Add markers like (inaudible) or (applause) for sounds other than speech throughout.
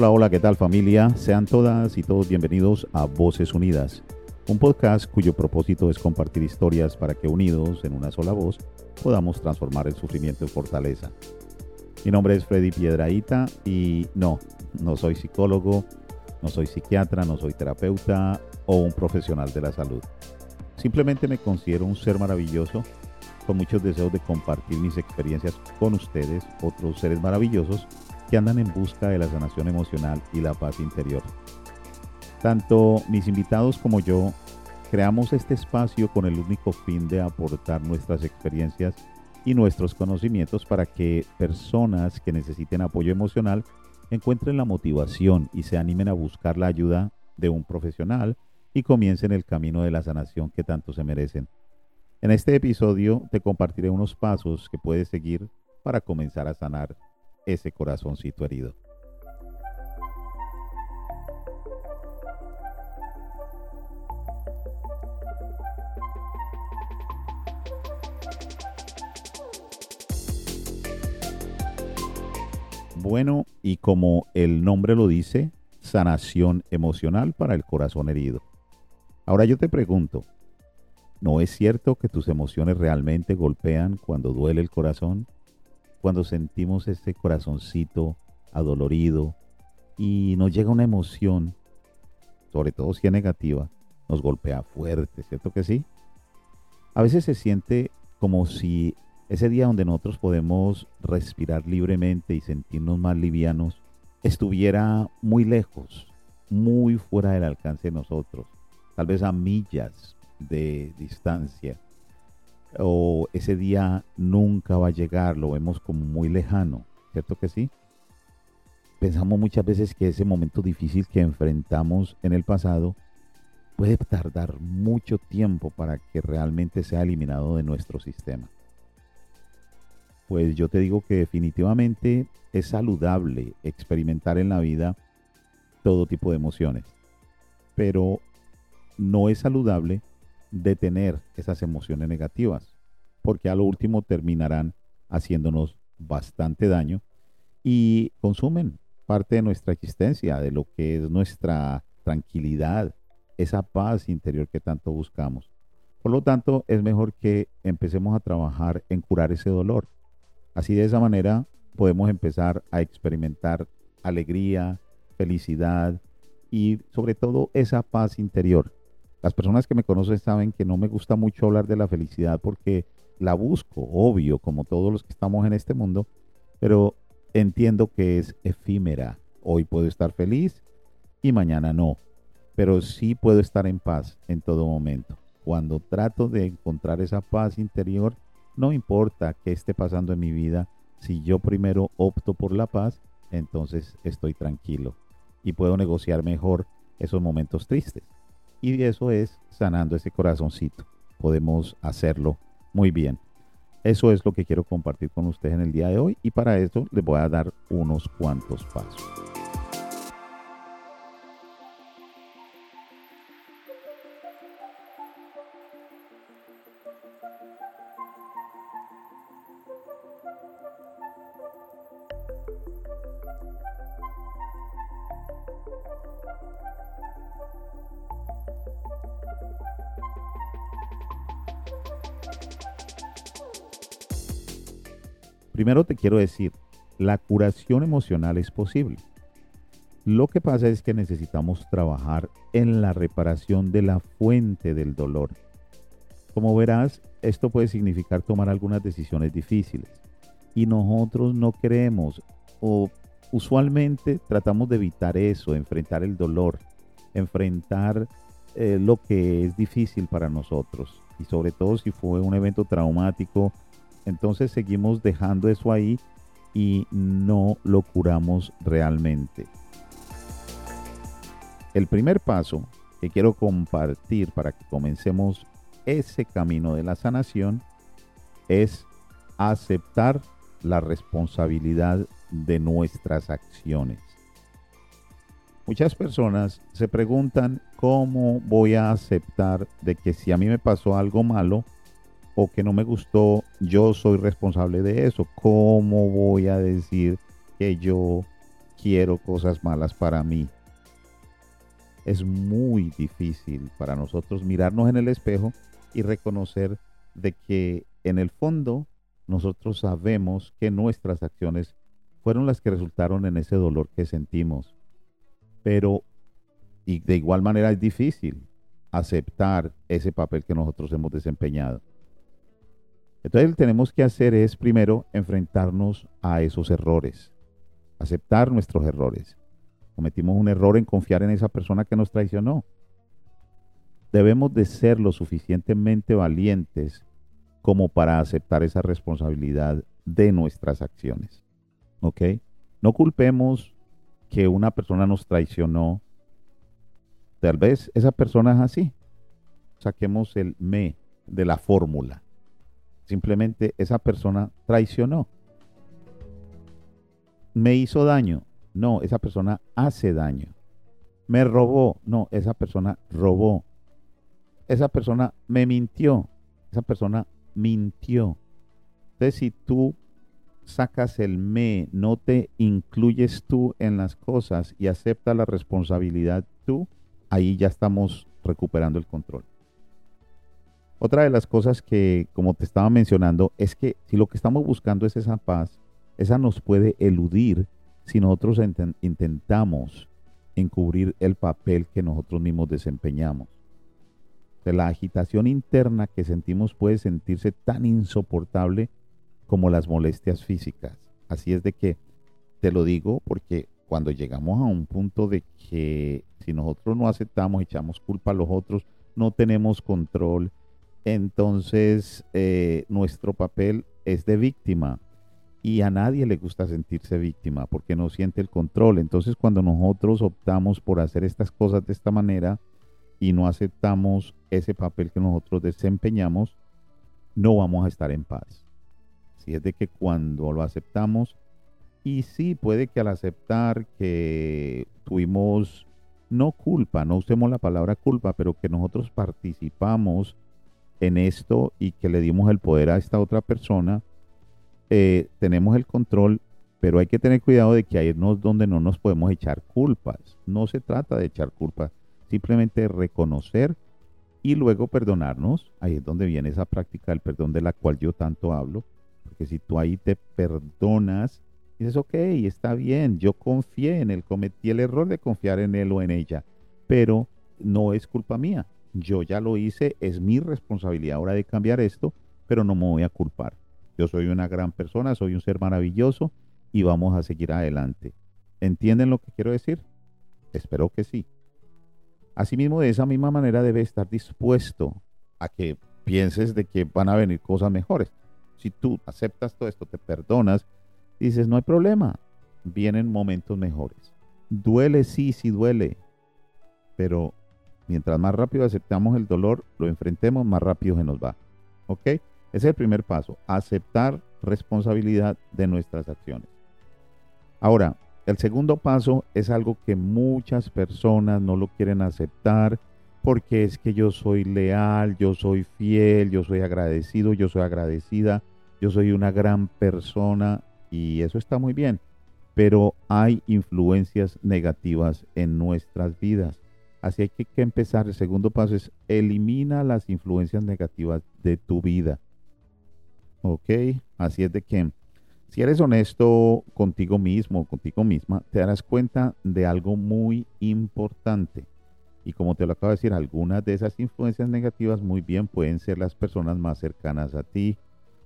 Hola, hola, ¿qué tal familia? Sean todas y todos bienvenidos a Voces Unidas, un podcast cuyo propósito es compartir historias para que unidos en una sola voz podamos transformar el sufrimiento en fortaleza. Mi nombre es Freddy Piedraíta y no, no soy psicólogo, no soy psiquiatra, no soy terapeuta o un profesional de la salud. Simplemente me considero un ser maravilloso con muchos deseos de compartir mis experiencias con ustedes, otros seres maravillosos que andan en busca de la sanación emocional y la paz interior. Tanto mis invitados como yo creamos este espacio con el único fin de aportar nuestras experiencias y nuestros conocimientos para que personas que necesiten apoyo emocional encuentren la motivación y se animen a buscar la ayuda de un profesional y comiencen el camino de la sanación que tanto se merecen. En este episodio te compartiré unos pasos que puedes seguir para comenzar a sanar ese corazoncito herido. Bueno, y como el nombre lo dice, sanación emocional para el corazón herido. Ahora yo te pregunto, ¿no es cierto que tus emociones realmente golpean cuando duele el corazón? Cuando sentimos ese corazoncito adolorido y nos llega una emoción, sobre todo si es negativa, nos golpea fuerte, ¿cierto que sí? A veces se siente como si ese día donde nosotros podemos respirar libremente y sentirnos más livianos, estuviera muy lejos, muy fuera del alcance de nosotros, tal vez a millas de distancia, o ese día nunca va a llegar, lo vemos como muy lejano, ¿cierto que sí? Pensamos muchas veces que ese momento difícil que enfrentamos en el pasado puede tardar mucho tiempo para que realmente sea eliminado de nuestro sistema pues yo te digo que definitivamente es saludable experimentar en la vida todo tipo de emociones, pero no es saludable detener esas emociones negativas, porque a lo último terminarán haciéndonos bastante daño y consumen parte de nuestra existencia, de lo que es nuestra tranquilidad, esa paz interior que tanto buscamos. Por lo tanto, es mejor que empecemos a trabajar en curar ese dolor Así de esa manera podemos empezar a experimentar alegría, felicidad y sobre todo esa paz interior. Las personas que me conocen saben que no me gusta mucho hablar de la felicidad porque la busco, obvio, como todos los que estamos en este mundo, pero entiendo que es efímera. Hoy puedo estar feliz y mañana no, pero sí puedo estar en paz en todo momento. Cuando trato de encontrar esa paz interior, no importa qué esté pasando en mi vida, si yo primero opto por la paz, entonces estoy tranquilo y puedo negociar mejor esos momentos tristes. Y eso es sanando ese corazoncito. Podemos hacerlo muy bien. Eso es lo que quiero compartir con ustedes en el día de hoy y para eso les voy a dar unos cuantos pasos. Primero te quiero decir, la curación emocional es posible. Lo que pasa es que necesitamos trabajar en la reparación de la fuente del dolor. Como verás, esto puede significar tomar algunas decisiones difíciles. Y nosotros no queremos o usualmente tratamos de evitar eso, enfrentar el dolor, enfrentar eh, lo que es difícil para nosotros. Y sobre todo si fue un evento traumático entonces seguimos dejando eso ahí y no lo curamos realmente. El primer paso que quiero compartir para que comencemos ese camino de la sanación es aceptar la responsabilidad de nuestras acciones. Muchas personas se preguntan cómo voy a aceptar de que si a mí me pasó algo malo, o que no me gustó, yo soy responsable de eso. ¿Cómo voy a decir que yo quiero cosas malas para mí. Es muy difícil para nosotros mirarnos en el espejo y reconocer de que en el fondo nosotros sabemos que nuestras acciones fueron las que resultaron en ese dolor que sentimos. Pero, y de igual manera es difícil aceptar ese papel que nosotros hemos desempeñado. Entonces, lo que tenemos que hacer es primero enfrentarnos a esos errores, aceptar nuestros errores. Cometimos un error en confiar en esa persona que nos traicionó. Debemos de ser lo suficientemente valientes como para aceptar esa responsabilidad de nuestras acciones. ¿Ok? No culpemos que una persona nos traicionó. Tal vez esa persona es así. Saquemos el me de la fórmula. Simplemente esa persona traicionó. Me hizo daño. No, esa persona hace daño. Me robó. No, esa persona robó. Esa persona me mintió. Esa persona mintió. Entonces, si tú sacas el me, no te incluyes tú en las cosas y aceptas la responsabilidad tú, ahí ya estamos recuperando el control. Otra de las cosas que, como te estaba mencionando, es que si lo que estamos buscando es esa paz, esa nos puede eludir si nosotros intentamos encubrir el papel que nosotros mismos desempeñamos. la agitación interna que sentimos puede sentirse tan insoportable como las molestias físicas. Así es de que te lo digo porque cuando llegamos a un punto de que si nosotros no aceptamos, echamos culpa a los otros, no tenemos control, entonces eh, nuestro papel es de víctima. Y a nadie le gusta sentirse víctima porque no siente el control. Entonces cuando nosotros optamos por hacer estas cosas de esta manera y no aceptamos ese papel que nosotros desempeñamos, no vamos a estar en paz. Si es de que cuando lo aceptamos, y sí, puede que al aceptar que tuvimos, no culpa, no usemos la palabra culpa, pero que nosotros participamos en esto y que le dimos el poder a esta otra persona, eh, tenemos el control, pero hay que tener cuidado de que ahí no es donde no nos podemos echar culpas. No se trata de echar culpas, simplemente reconocer y luego perdonarnos. Ahí es donde viene esa práctica del perdón de la cual yo tanto hablo porque si tú ahí te perdonas, dices, ok, está bien, yo confié en él, cometí el error de confiar en él o en ella, pero no es culpa mía. Yo ya lo hice, es mi responsabilidad ahora de cambiar esto, pero no me voy a culpar. Yo soy una gran persona, soy un ser maravilloso y vamos a seguir adelante. ¿Entienden lo que quiero decir? Espero que sí. Asimismo, de esa misma manera debe estar dispuesto a que pienses de que van a venir cosas mejores. Si tú aceptas todo esto, te perdonas, dices, no hay problema, vienen momentos mejores. Duele, sí, sí duele, pero mientras más rápido aceptamos el dolor, lo enfrentemos, más rápido se nos va. ¿Ok? Ese es el primer paso, aceptar responsabilidad de nuestras acciones. Ahora, el segundo paso es algo que muchas personas no lo quieren aceptar porque es que yo soy leal, yo soy fiel, yo soy agradecido, yo soy agradecida, yo soy una gran persona y eso está muy bien, pero hay influencias negativas en nuestras vidas. Así hay que, empezar. El segundo paso es elimina las influencias negativas de tu vida. ¿Ok? Así es de que si eres honesto contigo mismo contigo misma, te darás cuenta de algo muy importante. Y como te lo acabo de decir, algunas de esas influencias negativas muy bien pueden ser las personas más cercanas a ti,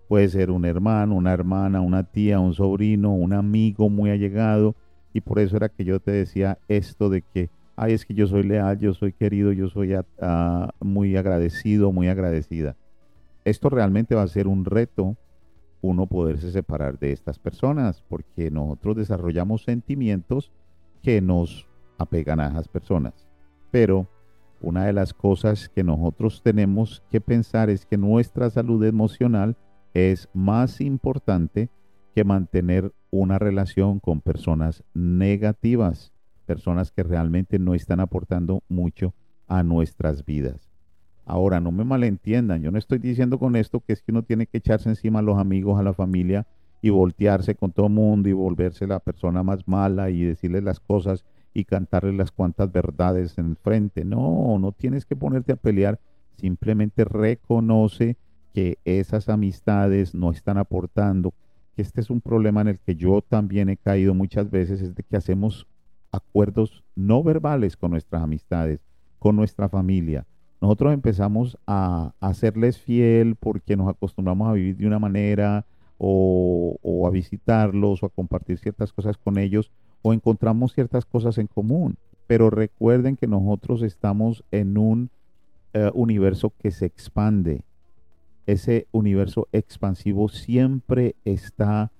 Puede ser un hermano, una hermana, una tía, un sobrino, un amigo muy allegado. Y por eso era que yo te decía esto de que, ay, es que yo soy leal, yo soy querido, yo soy muy agradecido, muy agradecida. Esto realmente va a ser un reto uno poderse separar de estas personas, porque nosotros desarrollamos sentimientos que nos apegan a esas personas. Pero una de las cosas que nosotros tenemos que pensar es que nuestra salud emocional es más importante que mantener una relación con personas negativas, personas que realmente no están aportando mucho a nuestras vidas. Ahora, no me malentiendan, yo no estoy diciendo con esto que es que uno tiene que echarse encima a los amigos, a la familia y voltearse con todo el mundo y volverse la persona más mala y decirle las cosas y cantarle las cuantas verdades en el frente. No, no tienes que ponerte a pelear, simplemente reconoce que esas amistades no están aportando, que este es un problema en el que yo también he caído muchas veces, es de que hacemos acuerdos no verbales con nuestras amistades, con nuestra familia. Nosotros empezamos a, hacerles fiel porque nos acostumbramos a vivir de una manera o, a visitarlos o a compartir ciertas cosas con ellos o encontramos ciertas cosas en común. Pero recuerden que nosotros estamos en un eh, universo que se expande. Ese universo expansivo siempre está,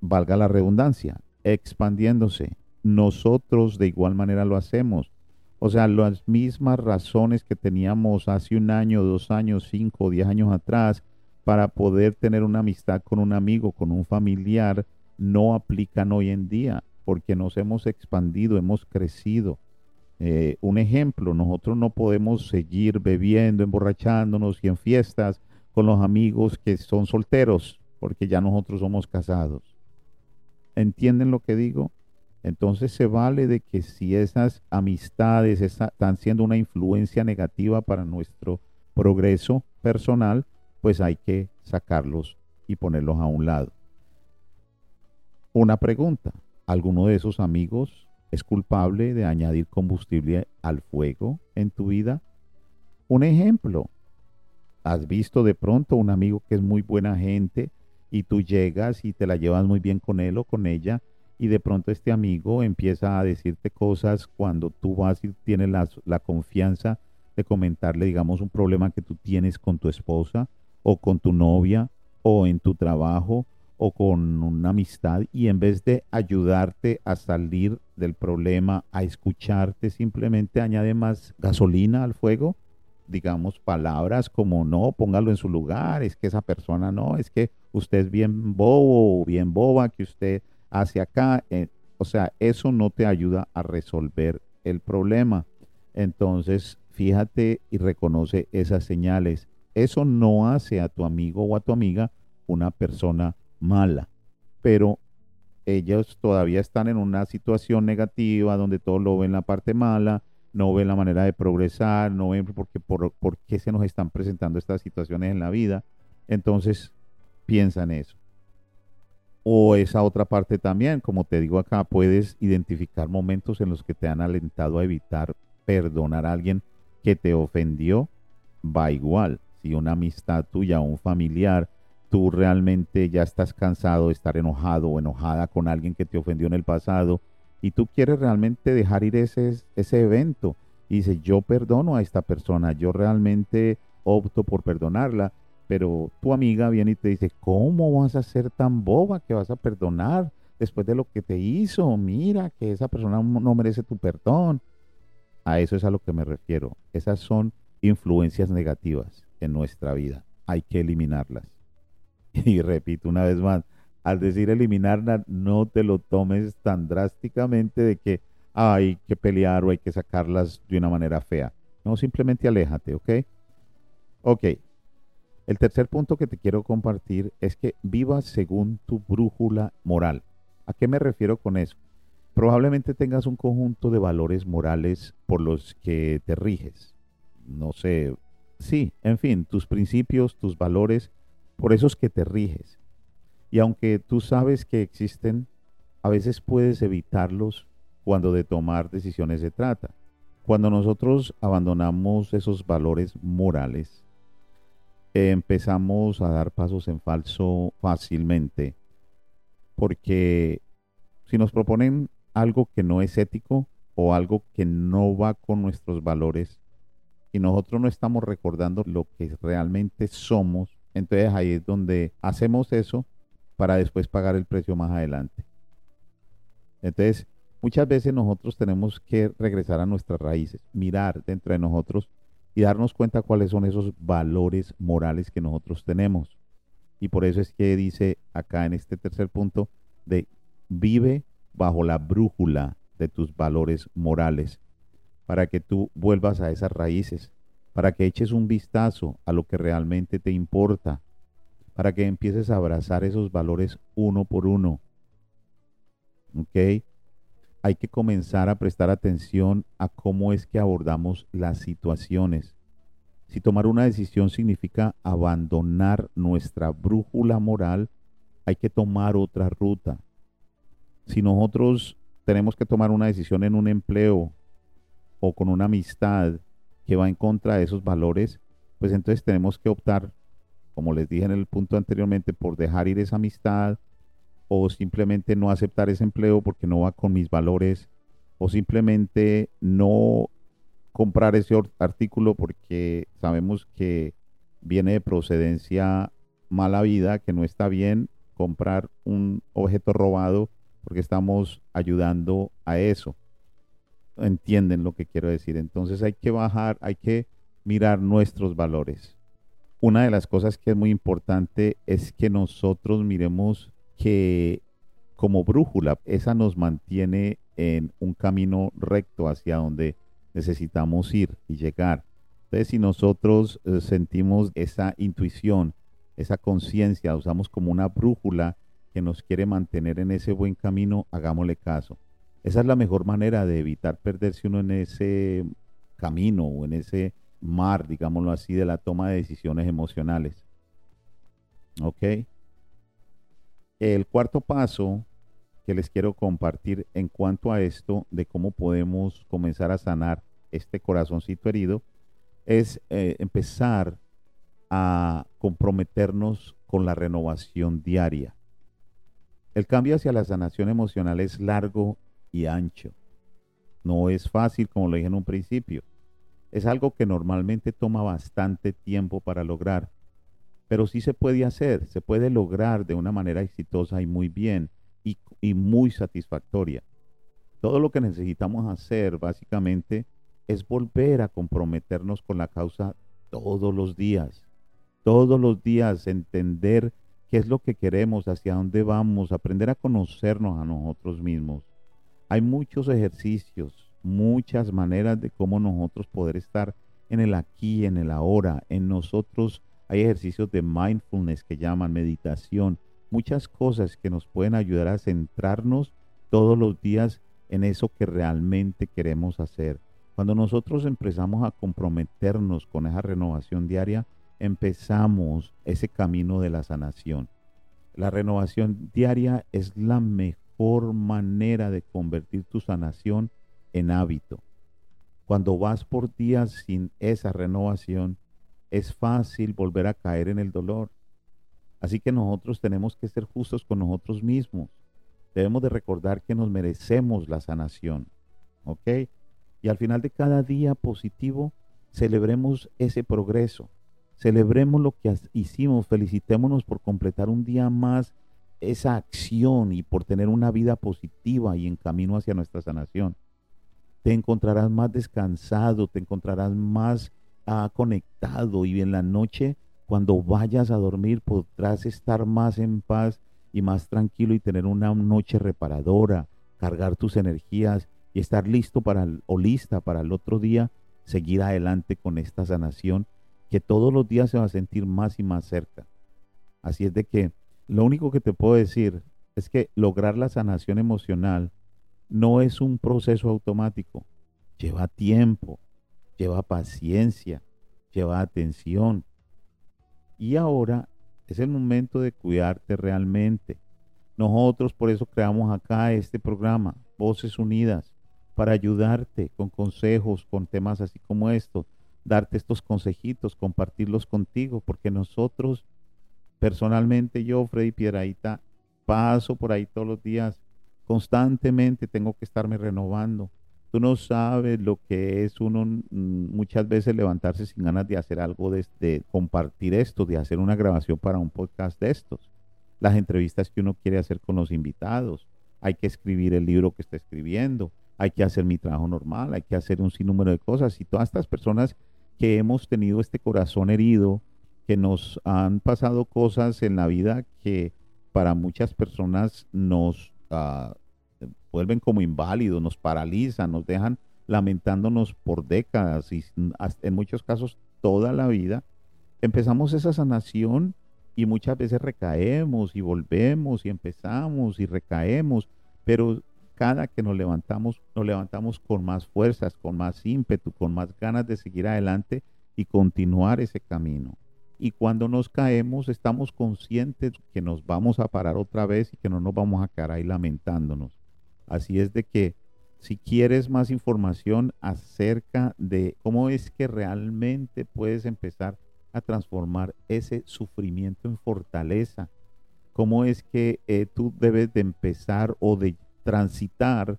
valga la redundancia, expandiéndose. Nosotros de igual manera lo hacemos. O sea, las mismas razones que teníamos hace un año, dos años, cinco, diez años atrás para poder tener una amistad con un amigo, con un familiar, no aplican hoy en día porque nos hemos expandido, hemos crecido. Eh, un ejemplo, nosotros no podemos seguir bebiendo, emborrachándonos y en fiestas con los amigos que son solteros, porque ya nosotros somos casados. ¿Entienden lo que digo? Entonces se vale de que si esas amistades están siendo una influencia negativa para nuestro progreso personal, pues hay que sacarlos y ponerlos a un lado. Una pregunta, ¿Alguno de esos amigos es culpable de añadir combustible al fuego en tu vida? Un ejemplo, has visto de pronto un amigo que es muy buena gente y tú llegas y te la llevas muy bien con él o con ella y de pronto este amigo empieza a decirte cosas cuando tú vas y tienes la, la confianza de comentarle, digamos, un problema que tú tienes con tu esposa o con tu novia o en tu trabajo o con una amistad y en vez de ayudarte a salir del problema, a escucharte, simplemente añade más gasolina al fuego, digamos palabras como no, póngalo en su lugar, es que esa persona no, es que usted es bien bobo o bien boba que usted hace acá, eh, o sea, eso no te ayuda a resolver el problema. Entonces, fíjate y reconoce esas señales. Eso no hace a tu amigo o a tu amiga una persona mala, pero ellos todavía están en una situación negativa donde todo lo ven la parte mala, no ven la manera de progresar, no ven porque, por, por qué se nos están presentando estas situaciones en la vida. Entonces, piensan eso. O esa otra parte también, como te digo acá, puedes identificar momentos en los que te han alentado a evitar perdonar a alguien que te ofendió, va igual. Si una amistad tuya o un familiar tú realmente ya estás cansado de estar enojado o enojada con alguien que te ofendió en el pasado y tú quieres realmente dejar ir ese, ese evento y dices, yo perdono a esta persona, yo realmente opto por perdonarla, pero tu amiga viene y te dice, ¿cómo vas a ser tan boba que vas a perdonar después de lo que te hizo? Mira que esa persona no merece tu perdón. A eso es a lo que me refiero. Esas son influencias negativas en nuestra vida. Hay que eliminarlas. (laughs) Y repito una vez más, al decir eliminarla, no te lo tomes tan drásticamente de que hay que pelear o hay que sacarlas de una manera fea. No, simplemente aléjate, ¿ok? Ok. El tercer punto que te quiero compartir es que vivas según tu brújula moral. ¿A qué me refiero con eso? Probablemente tengas un conjunto de valores morales por los que te riges. No sé, sí, en fin, tus principios, tus valores por eso es que te riges. Y aunque tú sabes que existen, a veces puedes evitarlos cuando de tomar decisiones se trata. Cuando nosotros abandonamos esos valores morales, empezamos a dar pasos en falso fácilmente, porque si nos proponen algo que no es ético o algo que no va con nuestros valores, y nosotros no estamos recordando lo que realmente somos, entonces ahí es donde hacemos eso para después pagar el precio más adelante. Entonces, muchas veces nosotros tenemos que regresar a nuestras raíces, mirar dentro de nosotros y darnos cuenta cuáles son esos valores morales que nosotros tenemos. Y por eso es que dice acá en este tercer punto de vive bajo la brújula de tus valores morales para que tú vuelvas a esas raíces para que eches un vistazo a lo que realmente te importa, para que empieces a abrazar esos valores uno por uno. ¿Ok? Hay que comenzar a prestar atención a cómo es que abordamos las situaciones. Si tomar una decisión significa abandonar nuestra brújula moral, hay que tomar otra ruta. Si nosotros tenemos que tomar una decisión en un empleo o con una amistad que va en contra de esos valores, pues entonces tenemos que optar, como les dije en el punto anteriormente, por dejar ir esa amistad o simplemente no aceptar ese empleo porque no va con mis valores o simplemente no comprar ese artículo porque sabemos que viene de procedencia mala vida, que no está bien comprar un objeto robado porque estamos ayudando a eso. Entienden lo que quiero decir. Entonces hay que bajar, hay que mirar nuestros valores. Una de las cosas que es muy importante es que nosotros miremos que como brújula, esa nos mantiene en un camino recto hacia donde necesitamos ir y llegar. Entonces, si nosotros eh, sentimos esa intuición, esa conciencia, usamos como una brújula que nos quiere mantener en ese buen camino, hagámosle caso. Esa es la mejor manera de evitar perderse uno en ese camino o en ese mar, digámoslo así, de la toma de decisiones emocionales. ¿Ok? El cuarto paso que les quiero compartir en cuanto a esto de cómo podemos comenzar a sanar este corazoncito herido es eh, empezar a comprometernos con la renovación diaria. El cambio hacia la sanación emocional es largo y ancho. No es fácil, como lo dije en un principio. Es algo que normalmente toma bastante tiempo para lograr pero sí se puede hacer, se puede lograr de una manera exitosa y muy bien y, muy satisfactoria. Todo lo que necesitamos hacer básicamente es volver a comprometernos con la causa todos los días. Todos los días entender qué es lo que queremos, hacia dónde vamos, aprender a conocernos a nosotros mismos. Hay muchos ejercicios, muchas maneras de cómo nosotros poder estar en el aquí, en el ahora, en nosotros hay ejercicios de mindfulness que llaman meditación, muchas cosas que nos pueden ayudar a centrarnos todos los días en eso que realmente queremos hacer. Cuando nosotros empezamos a comprometernos con esa renovación diaria, empezamos ese camino de la sanación. La renovación diaria es la mejor manera de convertir tu sanación en hábito. Cuando vas por días sin esa renovación, es fácil volver a caer en el dolor. Así que nosotros tenemos que ser justos con nosotros mismos. Debemos de recordar que nos merecemos la sanación. ¿Ok? Y al final de cada día positivo, celebremos ese progreso. Celebremos lo que hicimos. Felicitémonos por completar un día más esa acción y por tener una vida positiva y en camino hacia nuestra sanación. Te encontrarás más descansado, te encontrarás más ha conectado y en la noche, cuando vayas a dormir, podrás estar más en paz y más tranquilo y tener una noche reparadora, cargar tus energías y estar listo para o lista para el otro día, seguir adelante con esta sanación que todos los días se va a sentir más y más cerca. Así es de que lo único que te puedo decir es que lograr la sanación emocional no es un proceso automático, lleva tiempo, lleva paciencia, lleva atención. Y ahora es el momento de cuidarte realmente. Nosotros por eso creamos acá este programa, Voces Unidas, para ayudarte con consejos, con temas así como estos, darte estos consejitos, compartirlos contigo, porque nosotros, personalmente yo, Freddy Piedraíta, paso por ahí todos los días, constantemente tengo que estarme renovando, Tú no sabes lo que es uno mm, muchas veces levantarse sin ganas de hacer algo, de, compartir esto, de hacer una grabación para un podcast de estos. Las entrevistas que uno quiere hacer con los invitados. Hay que escribir el libro que está escribiendo. Hay que hacer mi trabajo normal. Hay que hacer un sinnúmero de cosas. Y todas estas personas que hemos tenido este corazón herido, que nos han pasado cosas en la vida que para muchas personas nos uh, vuelven como inválidos, nos paralizan, nos dejan lamentándonos por décadas y en muchos casos toda la vida, empezamos esa sanación y muchas veces recaemos y volvemos y empezamos y recaemos, pero cada que nos levantamos, nos levantamos con más fuerzas, con más ímpetu, con más ganas de seguir adelante y continuar ese camino. Y cuando nos caemos, estamos conscientes que nos vamos a parar otra vez y que no nos vamos a quedar ahí lamentándonos. Así es de que si quieres más información acerca de cómo es que realmente puedes empezar a transformar ese sufrimiento en fortaleza, cómo es que eh, tú debes de empezar o de transitar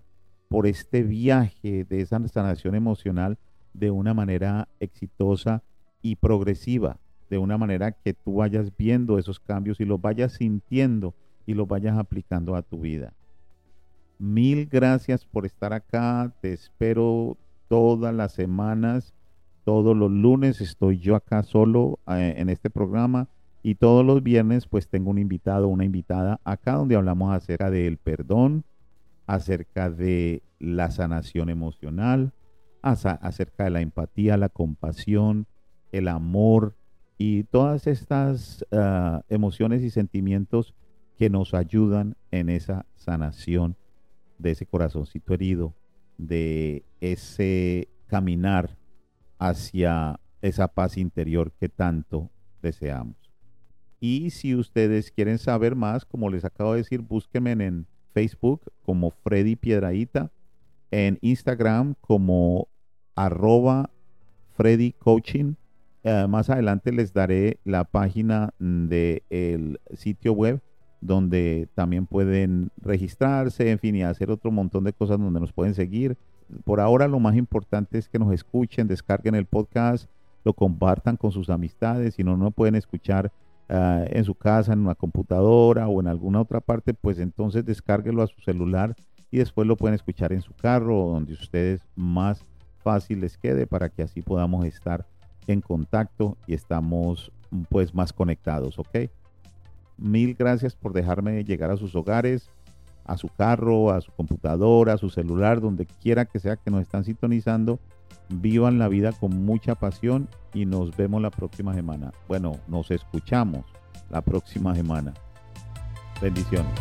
por este viaje de esa sanación emocional de una manera exitosa y progresiva, de una manera que tú vayas viendo esos cambios y los vayas sintiendo y los vayas aplicando a tu vida. Mil gracias por estar acá. Te espero todas las semanas. Todos los lunes estoy yo acá solo eh, en este programa y todos los viernes pues tengo un invitado, una invitada acá donde hablamos acerca del perdón, acerca de la sanación emocional, acerca de la empatía, la compasión, el amor y todas estas ah, emociones y sentimientos que nos ayudan en esa sanación de ese corazoncito herido, de ese caminar hacia esa paz interior que tanto deseamos. Y si ustedes quieren saber más, como les acabo de decir, búsquenme en Facebook como Freddy Piedraíta, en Instagram como arroba Freddy Coaching. Eh, más adelante les daré la página del sitio web donde también pueden registrarse, en fin, y hacer otro montón de cosas donde nos pueden seguir. Por ahora lo más importante es que nos escuchen, descarguen el podcast, lo compartan con sus amistades, si no, no pueden escuchar ah, en su casa, en una computadora o en alguna otra parte, pues entonces descárguelo a su celular y después lo pueden escuchar en su carro o donde ustedes más fácil les quede para que así podamos estar en contacto y estamos pues más conectados, ¿ok? Mil gracias por dejarme llegar a sus hogares, a su carro, a su computadora, a su celular, donde quiera que sea que nos están sintonizando. Vivan la vida con mucha pasión y nos vemos la próxima semana. Bueno, nos escuchamos la próxima semana. Bendiciones.